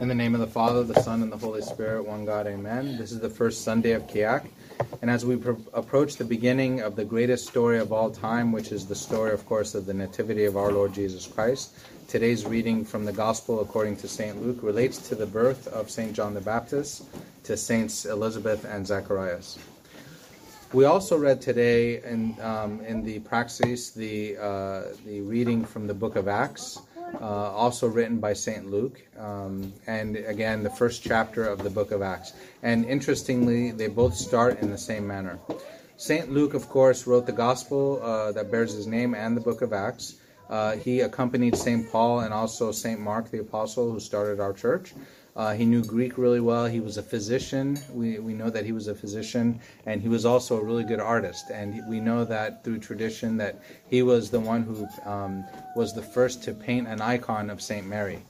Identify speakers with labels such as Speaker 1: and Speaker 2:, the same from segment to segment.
Speaker 1: In the name of the Father, the Son, and the Holy Spirit, one God, amen. This is the first Sunday of Kiak. And as we pro- approach the beginning of the greatest story of all time, which is the story, of course, of the Nativity of our Lord Jesus Christ, today's reading from the Gospel according to St. Luke relates to the birth of St. John the Baptist to Saints Elizabeth and Zacharias. We also read today in, um, in the Praxis the, uh, the reading from the book of Acts uh, also written by St. Luke, um, and again, the first chapter of the book of Acts. And interestingly, they both start in the same manner. St. Luke, of course, wrote the gospel uh, that bears his name and the book of Acts. Uh, he accompanied St. Paul and also St. Mark, the apostle, who started our church. Uh, he knew Greek really well. He was a physician. We, we know that he was a physician, and he was also a really good artist. And we know that through tradition that he was the one who um, was the first to paint an icon of Saint Mary.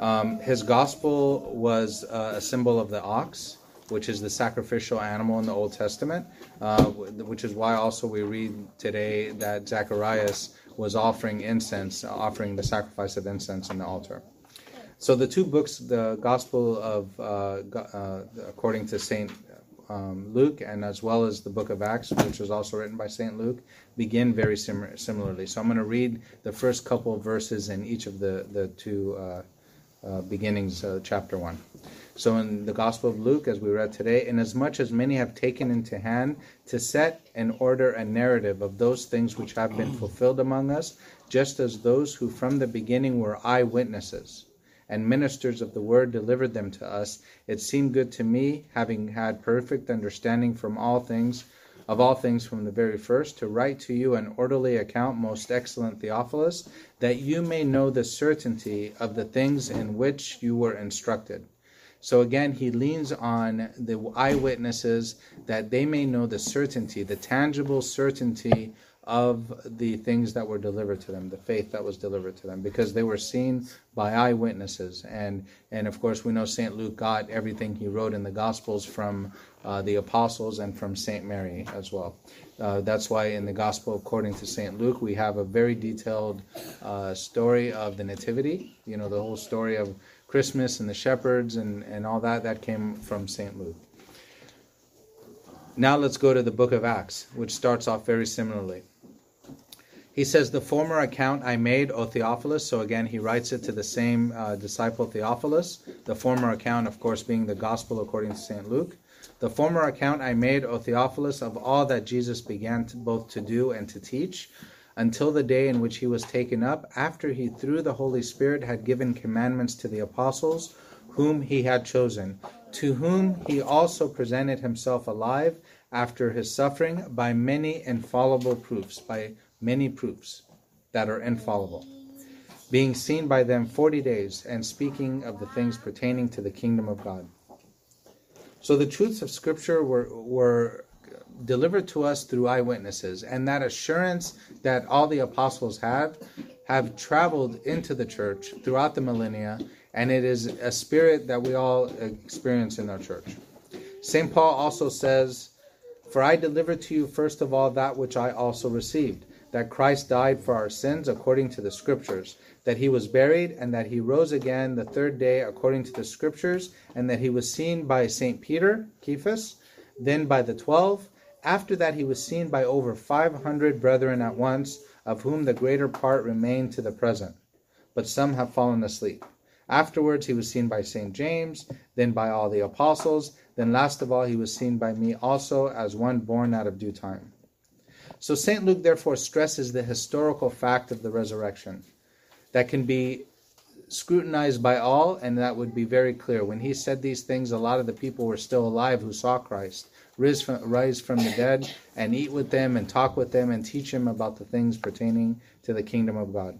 Speaker 1: Um, his gospel was uh, a symbol of the ox, which is the sacrificial animal in the Old Testament, uh, which is why also we read today that Zacharias was offering incense, offering the sacrifice of incense on the altar. So the two books, the Gospel of uh, uh, according to Saint um, Luke, and as well as the Book of Acts, which was also written by Saint Luke, begin very sim- similarly. So I'm going to read the first couple of verses in each of the the two uh, uh beginnings, of chapter one. So in the Gospel of Luke, as we read today, inasmuch as many have taken into hand to set in order a narrative of those things which have been fulfilled among us, just as those who from the beginning were eyewitnesses and ministers of the word delivered them to us, it seemed good to me, having had perfect understanding from all things, of all things from the very first, to write to you an orderly account, most excellent Theophilus, that you may know the certainty of the things in which you were instructed. So again, he leans on the eyewitnesses that they may know the certainty, the tangible certainty of the things that were delivered to them, the faith that was delivered to them, because they were seen by eyewitnesses. And, and of course, we know St. Luke got everything he wrote in the Gospels from uh, the apostles and from St. Mary as well. Uh, that's why in the Gospel according to St. Luke, we have a very detailed uh, story of the Nativity, you know, the whole story of Christmas and the shepherds and, and all that, that came from St. Luke. Now let's go to the book of Acts, which starts off very similarly. He says, The former account I made, O Theophilus. So again, he writes it to the same uh, disciple Theophilus. The former account, of course, being the gospel according to St. Luke. The former account I made, O Theophilus, of all that Jesus began to, both to do and to teach, until the day in which he was taken up, after he, through the Holy Spirit, had given commandments to the apostles, whom he had chosen, to whom he also presented himself alive after his suffering by many infallible proofs, by many proofs that are infallible, being seen by them forty days, and speaking of the things pertaining to the kingdom of God. So the truths of Scripture were, were delivered to us through eyewitnesses, and that assurance that all the apostles have have traveled into the church throughout the millennia, and it is a spirit that we all experience in our church. St. Paul also says, For I delivered to you first of all that which I also received that Christ died for our sins according to the Scriptures, that he was buried, and that he rose again the third day according to the Scriptures, and that he was seen by St. Peter, Cephas, then by the twelve. After that, he was seen by over five hundred brethren at once, of whom the greater part remain to the present, but some have fallen asleep. Afterwards, he was seen by St. James, then by all the apostles, then last of all, he was seen by me also as one born out of due time. So St. Luke therefore stresses the historical fact of the resurrection that can be scrutinized by all, and that would be very clear. When he said these things, a lot of the people were still alive who saw Christ rise from, rise from the dead and eat with them and talk with them and teach them about the things pertaining to the kingdom of God.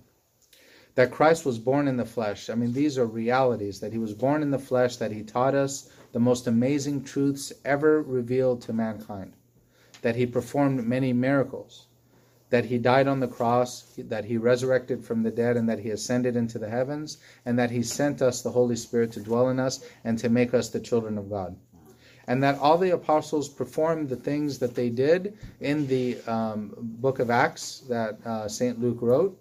Speaker 1: That Christ was born in the flesh. I mean, these are realities. That he was born in the flesh, that he taught us the most amazing truths ever revealed to mankind that he performed many miracles, that he died on the cross, that he resurrected from the dead, and that he ascended into the heavens, and that he sent us the Holy Spirit to dwell in us and to make us the children of God. And that all the apostles performed the things that they did in the um, book of Acts that uh, St. Luke wrote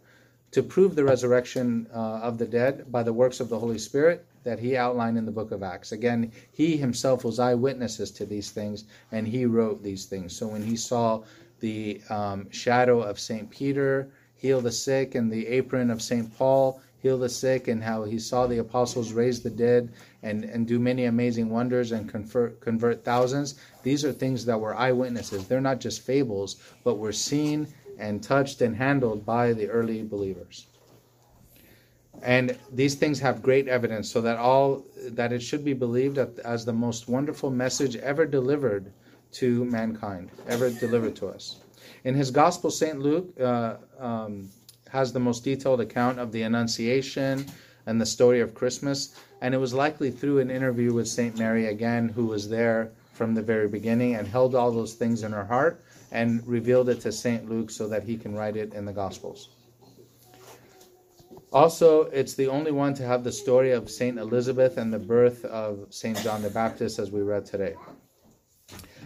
Speaker 1: to prove the resurrection uh, of the dead by the works of the Holy Spirit that he outlined in the book of Acts. Again, he himself was eyewitnesses to these things, and he wrote these things. So when he saw the um, shadow of St. Peter heal the sick and the apron of St. Paul heal the sick, and how he saw the apostles raise the dead and, and do many amazing wonders and convert, convert thousands, these are things that were eyewitnesses. They're not just fables, but were seen and touched and handled by the early believers. And these things have great evidence, so that all that it should be believed as the most wonderful message ever delivered to mankind, ever delivered to us. In his Gospel, St. Luke uh, um, has the most detailed account of the Annunciation and the story of Christmas, and it was likely through an interview with St. Mary again, who was there from the very beginning and held all those things in her heart and revealed it to St. Luke so that he can write it in the Gospels. Also, it's the only one to have the story of St. Elizabeth and the birth of St. John the Baptist, as we read today.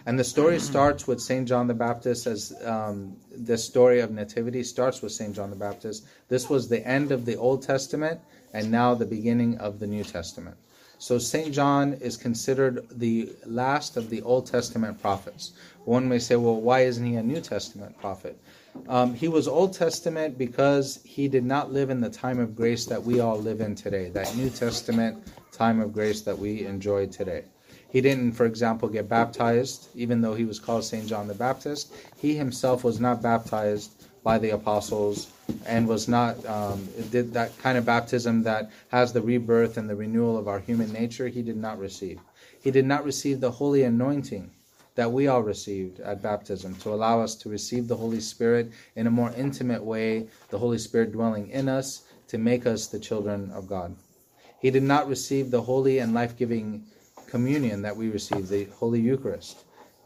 Speaker 1: And the story starts with St. John the Baptist, as um, the story of Nativity starts with St. John the Baptist. This was the end of the Old Testament and now the beginning of the New Testament. So St. John is considered the last of the Old Testament prophets. One may say, well, why isn't he a New Testament prophet? Um, he was Old Testament because he did not live in the time of grace that we all live in today, that New Testament time of grace that we enjoy today. He didn't, for example, get baptized, even though he was called St. John the Baptist. He himself was not baptized by the apostles and was not um, did that kind of baptism that has the rebirth and the renewal of our human nature. He did not receive. He did not receive the holy anointing that we all received at baptism to allow us to receive the Holy Spirit in a more intimate way, the Holy Spirit dwelling in us to make us the children of God. He did not receive the holy and life giving communion that we receive, the Holy Eucharist.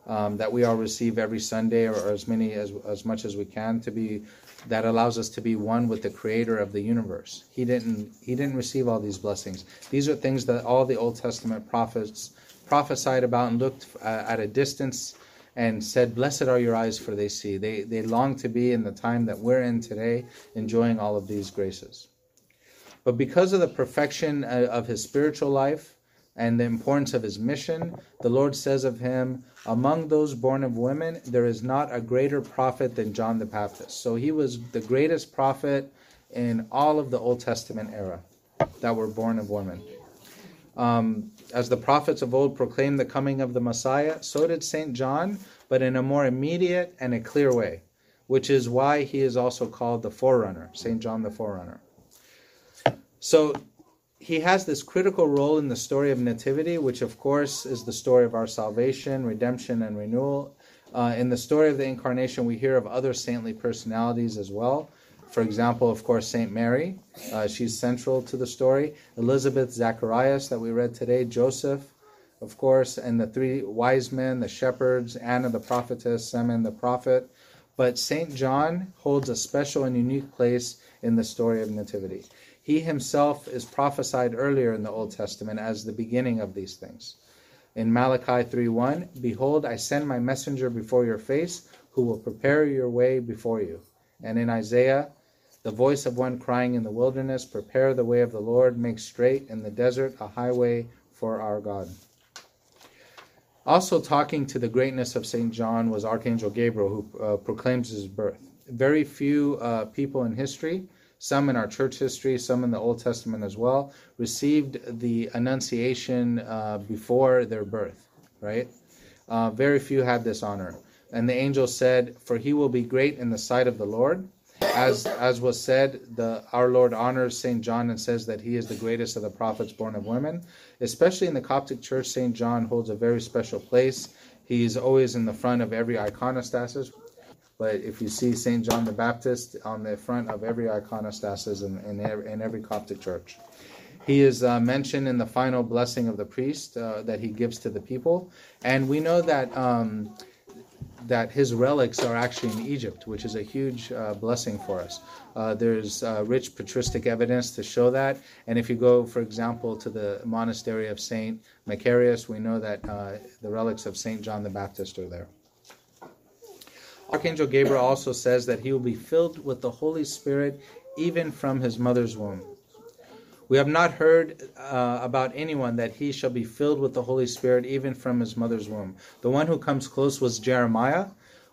Speaker 1: Um, that we all receive every Sunday, or, or, as many as as much as we can, to be that allows us to be one with the Creator of the universe. He didn't he didn't receive all these blessings. These are things that all the Old Testament prophets prophesied about and looked uh, at a distance and said, Blessed are your eyes, for they see. They, they long to be in the time that we're in today, enjoying all of these graces. But because of the perfection uh, of his spiritual life and the importance of his mission, the Lord says of him, Among those born of women, there is not a greater prophet than John the Baptist. So he was the greatest prophet in all of the Old Testament era that were born of women. Um, as the prophets of old proclaimed the coming of the Messiah, so did St. John, but in a more immediate and a clear way, which is why he is also called the forerunner, St. John the forerunner. So he has this critical role in the story of Nativity, which of course is the story of our salvation, redemption, and renewal. Uh, in the story of the Incarnation, we hear of other saintly personalities as well. For example, of course, St. Mary, uh, she's central to the story. Elizabeth, Zacharias, that we read today, Joseph, of course, and the three wise men, the shepherds, Anna the prophetess, Simeon the prophet. But St. John holds a special and unique place in the story of Nativity. He himself is prophesied earlier in the Old Testament as the beginning of these things. In Malachi 3:1, Behold, I send my messenger before your face, who will prepare your way before you. And in Isaiah the voice of one crying in the wilderness, Prepare the way of the Lord, make straight in the desert a highway for our God. Also, talking to the greatness of St. John was Archangel Gabriel, who uh, proclaims his birth. Very few uh, people in history, some in our church history, some in the Old Testament as well, received the Annunciation uh, before their birth, right? Uh, very few had this honor. And the angel said, For he will be great in the sight of the Lord as as was said, the our Lord honors Saint John and says that he is the greatest of the prophets born of women. Especially in the Coptic Church, Saint John holds a very special place. He's always in the front of every iconostasis. But if you see Saint John the Baptist on the front of every iconostasis in, in, in every Coptic church. He is uh, mentioned in the final blessing of the priest uh, that he gives to the people. And we know that um, that his relics are actually in Egypt, which is a huge uh, blessing for us. Uh, there's uh, rich patristic evidence to show that. And if you go, for example, to the monastery of Saint Macarius, we know that uh, the relics of Saint John the Baptist are there. Archangel Gabriel also says that he will be filled with the Holy Spirit even from his mother's womb. We have not heard uh, about anyone that he shall be filled with the Holy Spirit even from his mother's womb. The one who comes close was Jeremiah,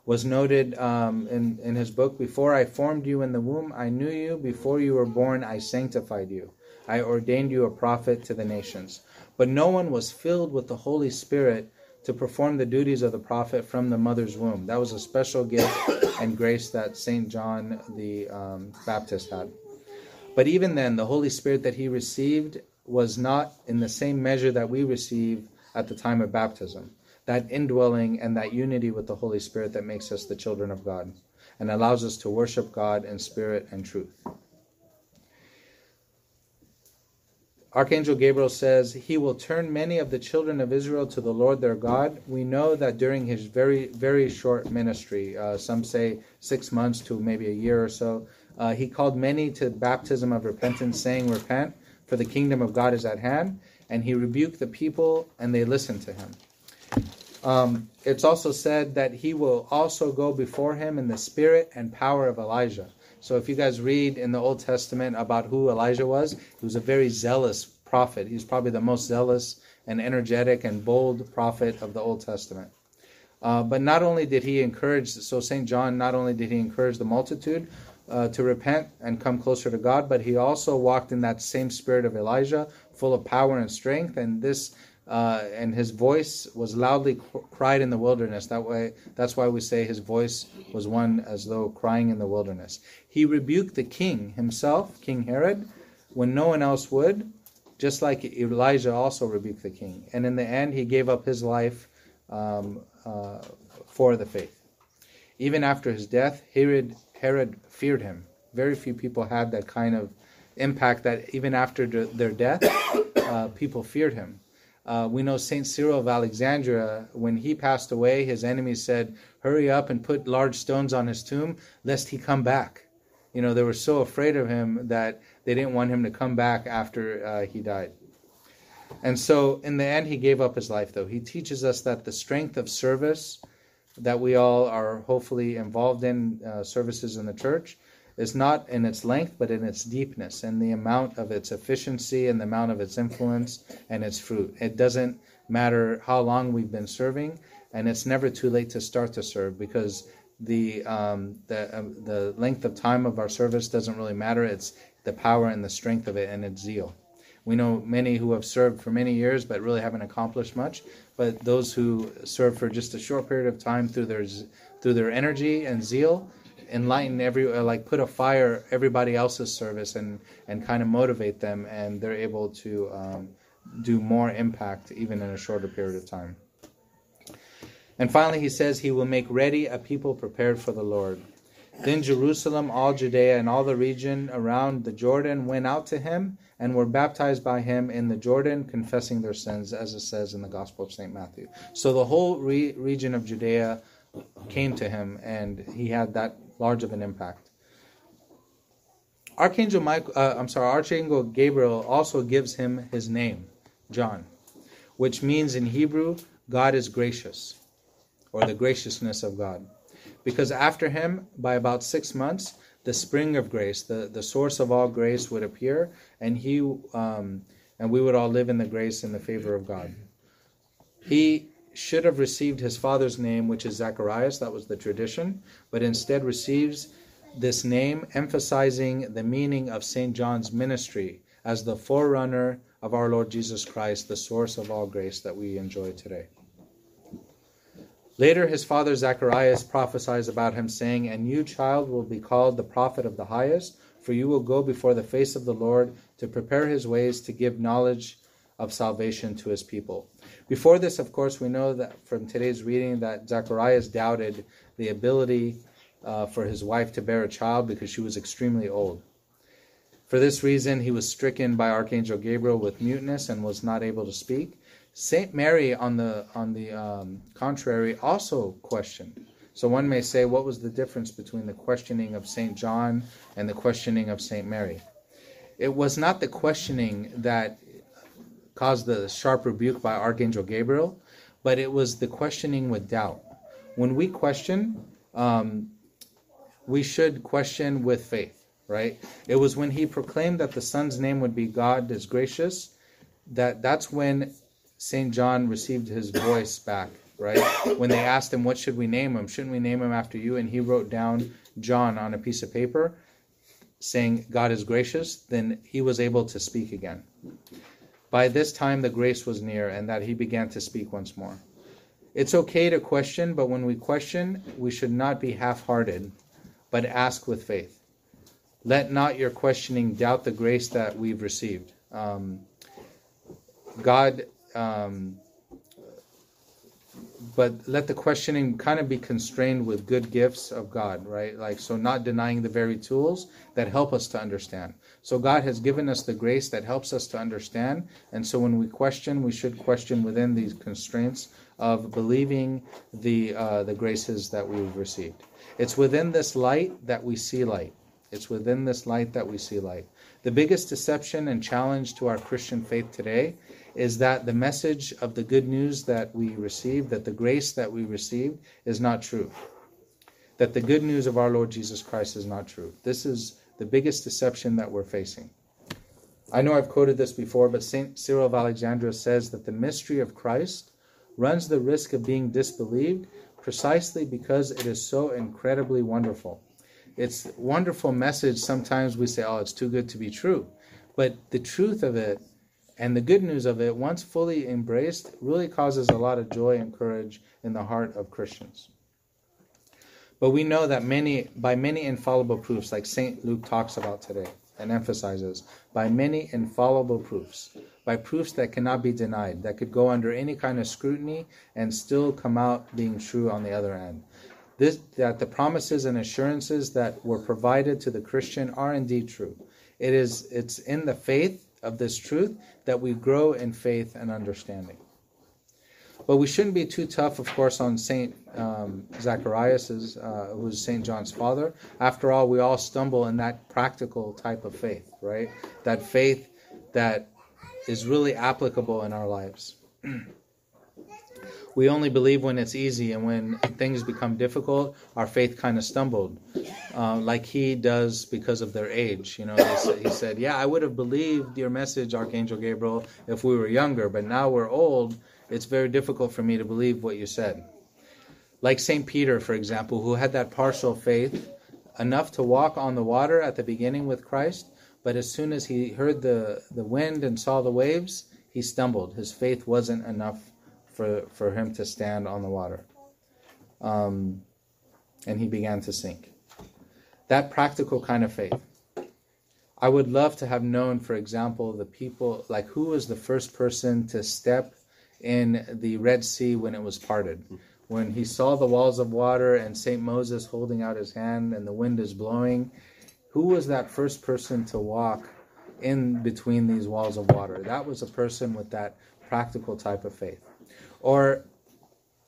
Speaker 1: was noted um, in, in his book Before I formed you in the womb, I knew you. Before you were born, I sanctified you. I ordained you a prophet to the nations. But no one was filled with the Holy Spirit to perform the duties of the prophet from the mother's womb. That was a special gift and grace that St. John the um, Baptist had. But even then, the Holy Spirit that he received was not in the same measure that we receive at the time of baptism. That indwelling and that unity with the Holy Spirit that makes us the children of God and allows us to worship God in spirit and truth. Archangel Gabriel says, He will turn many of the children of Israel to the Lord their God. We know that during his very, very short ministry, uh, some say six months to maybe a year or so, uh, he called many to baptism of repentance, saying, Repent, for the kingdom of God is at hand. And he rebuked the people, and they listened to him. Um, it's also said that he will also go before him in the spirit and power of Elijah. So if you guys read in the Old Testament about who Elijah was, he was a very zealous prophet. He's probably the most zealous and energetic and bold prophet of the Old Testament. Uh, but not only did he encourage, so St. John, not only did he encourage the multitude, uh, to repent and come closer to God, but he also walked in that same spirit of Elijah, full of power and strength. And this, uh, and his voice was loudly cried in the wilderness. That way, that's why we say his voice was one as though crying in the wilderness. He rebuked the king himself, King Herod, when no one else would, just like Elijah also rebuked the king. And in the end, he gave up his life um, uh, for the faith. Even after his death, Herod Herod feared him. Very few people had that kind of impact that even after their death, uh, people feared him. Uh, we know Saint Cyril of Alexandria, when he passed away, his enemies said, Hurry up and put large stones on his tomb, lest he come back. You know, they were so afraid of him that they didn't want him to come back after uh, he died. And so, in the end, he gave up his life, though. He teaches us that the strength of service that we all are hopefully involved in uh, services in the church. Is not in its length but in its deepness and the amount of its efficiency and the amount of its influence and its fruit. It doesn't matter how long we've been serving and it's never too late to start to serve because the um, the um, the length of time of our service doesn't really matter. It's the power and the strength of it and its zeal we know many who have served for many years but really haven't accomplished much. But those who serve for just a short period of time through their through their energy and zeal enlighten every uh, like put a fire everybody else's service and and kind of motivate them and they're able to um, do more impact even in a shorter period of time. And finally, he says he will make ready a people prepared for the Lord. Then Jerusalem, all Judea, and all the region around the Jordan went out to him and were baptized by him in the Jordan, confessing their sins, as it says in the Gospel of St. Matthew. So the whole re- region of Judea came to him, and he had that large of an impact. Archangel Michael, uh, I'm sorry, Archangel Gabriel also gives him his name, John, which means in Hebrew, God is gracious, or the graciousness of God. Because after him, by about six months, the spring of grace, the, the source of all grace would appear, and he um, and we would all live in the grace and the favor of God. He should have received his father's name, which is Zacharias, that was the tradition, but instead receives this name, emphasizing the meaning of St. John's ministry as the forerunner of our Lord Jesus Christ, the source of all grace that we enjoy today. Later, his father Zacharias prophesies about him, saying, And you, child, will be called the prophet of the highest, for you will go before the face of the Lord to prepare his ways to give knowledge of salvation to his people. Before this, of course, we know that from today's reading that Zacharias doubted the ability uh, for his wife to bear a child because she was extremely old. For this reason, he was stricken by Archangel Gabriel with muteness and was not able to speak. Saint Mary, on the on the um, contrary, also questioned. So one may say, what was the difference between the questioning of Saint John and the questioning of Saint Mary? It was not the questioning that caused the sharp rebuke by Archangel Gabriel, but it was the questioning with doubt. When we question, um, we should question with faith right? It was when he proclaimed that the Son's name would be God is gracious that that's when St. John received his voice back, right? When they asked him, What should we name him? Shouldn't we name him after you? And he wrote down John on a piece of paper saying, God is gracious, then he was able to speak again. By this time, the grace was near, and that he began to speak once more. It's okay to question, but when we question, we should not be half hearted, but ask with faith. Let not your questioning doubt the grace that we've received. Um, God, um, but let the questioning kind of be constrained with good gifts of God, right? Like, so not denying the very tools that help us to understand. So God has given us the grace that helps us to understand. And so when we question, we should question within these constraints of believing the, uh, the graces that we've received. It's within this light that we see light. It's within this light that we see light. The biggest deception and challenge to our Christian faith today is that the message of the good news that we receive, that the grace that we received, is not true. That the good news of our Lord Jesus Christ is not true. This is the biggest deception that we're facing. I know I've quoted this before, but St. Cyril of Alexandria says that the mystery of Christ runs the risk of being disbelieved precisely because it is so incredibly wonderful. It's wonderful message. Sometimes we say, oh, it's too good to be true. But the truth of it and the good news of it, once fully embraced, really causes a lot of joy and courage in the heart of Christians. But we know that many, by many infallible proofs, like St. Luke talks about today and emphasizes, by many infallible proofs, by proofs that cannot be denied, that could go under any kind of scrutiny and still come out being true on the other end. This, that the promises and assurances that were provided to the Christian are indeed true. It is it's in the faith of this truth that we grow in faith and understanding. But we shouldn't be too tough, of course, on Saint um, Zacharias, uh, who's Saint John's father. After all, we all stumble in that practical type of faith, right? That faith that is really applicable in our lives. we only believe when it's easy, and when things become difficult, our faith kind of stumbled, uh, like he does because of their age. You know, he said, "Yeah, I would have believed your message, Archangel Gabriel, if we were younger, but now we're old. It's very difficult for me to believe what you said." Like Saint Peter, for example, who had that partial faith, enough to walk on the water at the beginning with Christ, but as soon as he heard the the wind and saw the waves, he stumbled. His faith wasn't enough for, for him to stand on the water. Um, and he began to sink. That practical kind of faith. I would love to have known, for example, the people, like who was the first person to step in the Red Sea when it was parted. When he saw the walls of water and St. Moses holding out his hand and the wind is blowing, who was that first person to walk in between these walls of water? That was a person with that practical type of faith. Or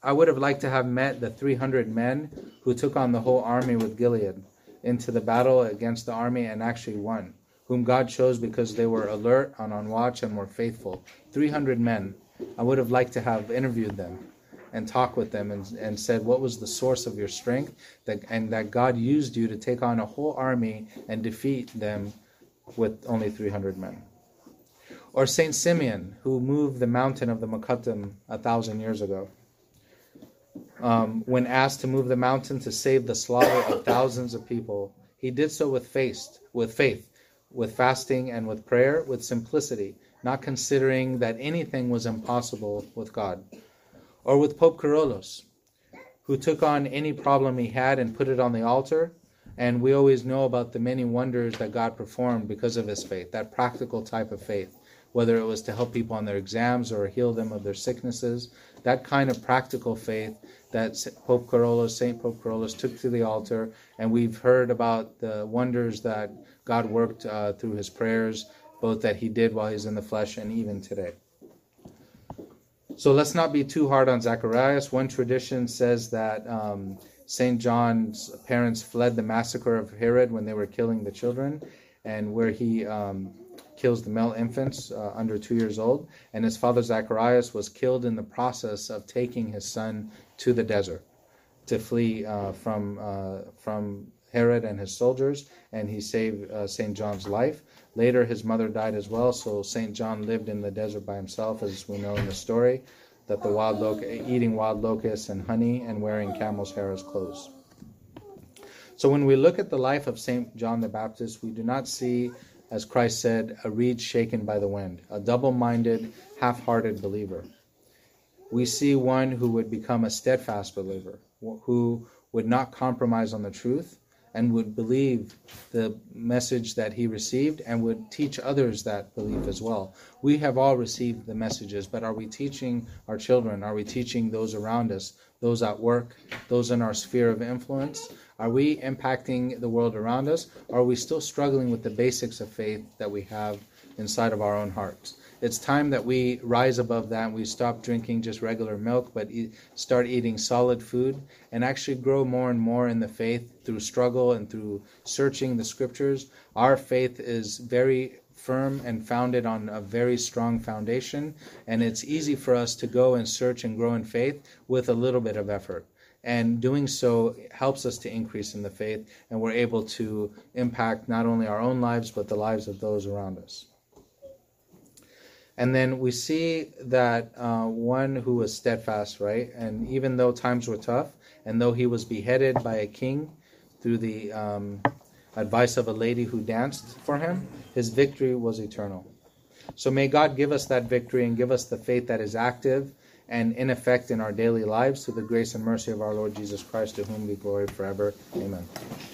Speaker 1: I would have liked to have met the 300 men who took on the whole army with Gideon into the battle against the army and actually won, whom God chose because they were alert and on watch and were faithful. 300 men. I would have liked to have interviewed them and talked with them and, and said what was the source of your strength that, and that God used you to take on a whole army and defeat them with only 300 men. Or Saint Simeon, who moved the mountain of the Mokattam a thousand years ago. Um, when asked to move the mountain to save the slaughter of thousands of people, he did so with faith, with faith, with fasting and with prayer, with simplicity, not considering that anything was impossible with God. Or with Pope Kyrillos, who took on any problem he had and put it on the altar. And we always know about the many wonders that God performed because of his faith, that practical type of faith whether it was to help people on their exams or heal them of their sicknesses. That kind of practical faith that Pope Kyrillos, Saint Pope Kyrillos, took to the altar, and we've heard about the wonders that God worked uh, through his prayers, both that he did while he's in the flesh and even today. So let's not be too hard on Zacharias. One tradition says that um, St. John's parents fled the massacre of Herod when they were killing the children, and where he um, kills the male infants uh, under two years old, and his father Zacharias was killed in the process of taking his son to the desert to flee uh, from uh, from Herod and his soldiers, and he saved uh, St. John's life. Later, his mother died as well, so St. John lived in the desert by himself, as we know in the story, that the wild lo- eating wild locusts and honey and wearing camel's hair as clothes. So when we look at the life of St. John the Baptist, we do not see, as Christ said, a reed shaken by the wind, a double minded, half hearted believer. We see one who would become a steadfast believer, who would not compromise on the truth and would believe the message that he received and would teach others that belief as well. We have all received the messages, but are we teaching our children? Are we teaching those around us, those at work, those in our sphere of influence? Are we impacting the world around us? Or are we still struggling with the basics of faith that we have inside of our own hearts? It's time that we rise above that and we stop drinking just regular milk, but start eating solid food and actually grow more and more in the faith through struggle and through searching the scriptures. Our faith is very firm and founded on a very strong foundation, and it's easy for us to go and search and grow in faith with a little bit of effort and doing so helps us to increase in the faith and we're able to impact not only our own lives but the lives of those around us. And then we see that uh, one who was steadfast right? And even though times were tough and though he was beheaded by a king through the um, advice of a lady who danced for him his victory was eternal. So may god give us that victory and give us the faith that is active and in effect in our daily lives through the grace and mercy of our Lord Jesus Christ, to whom be glory forever. Amen.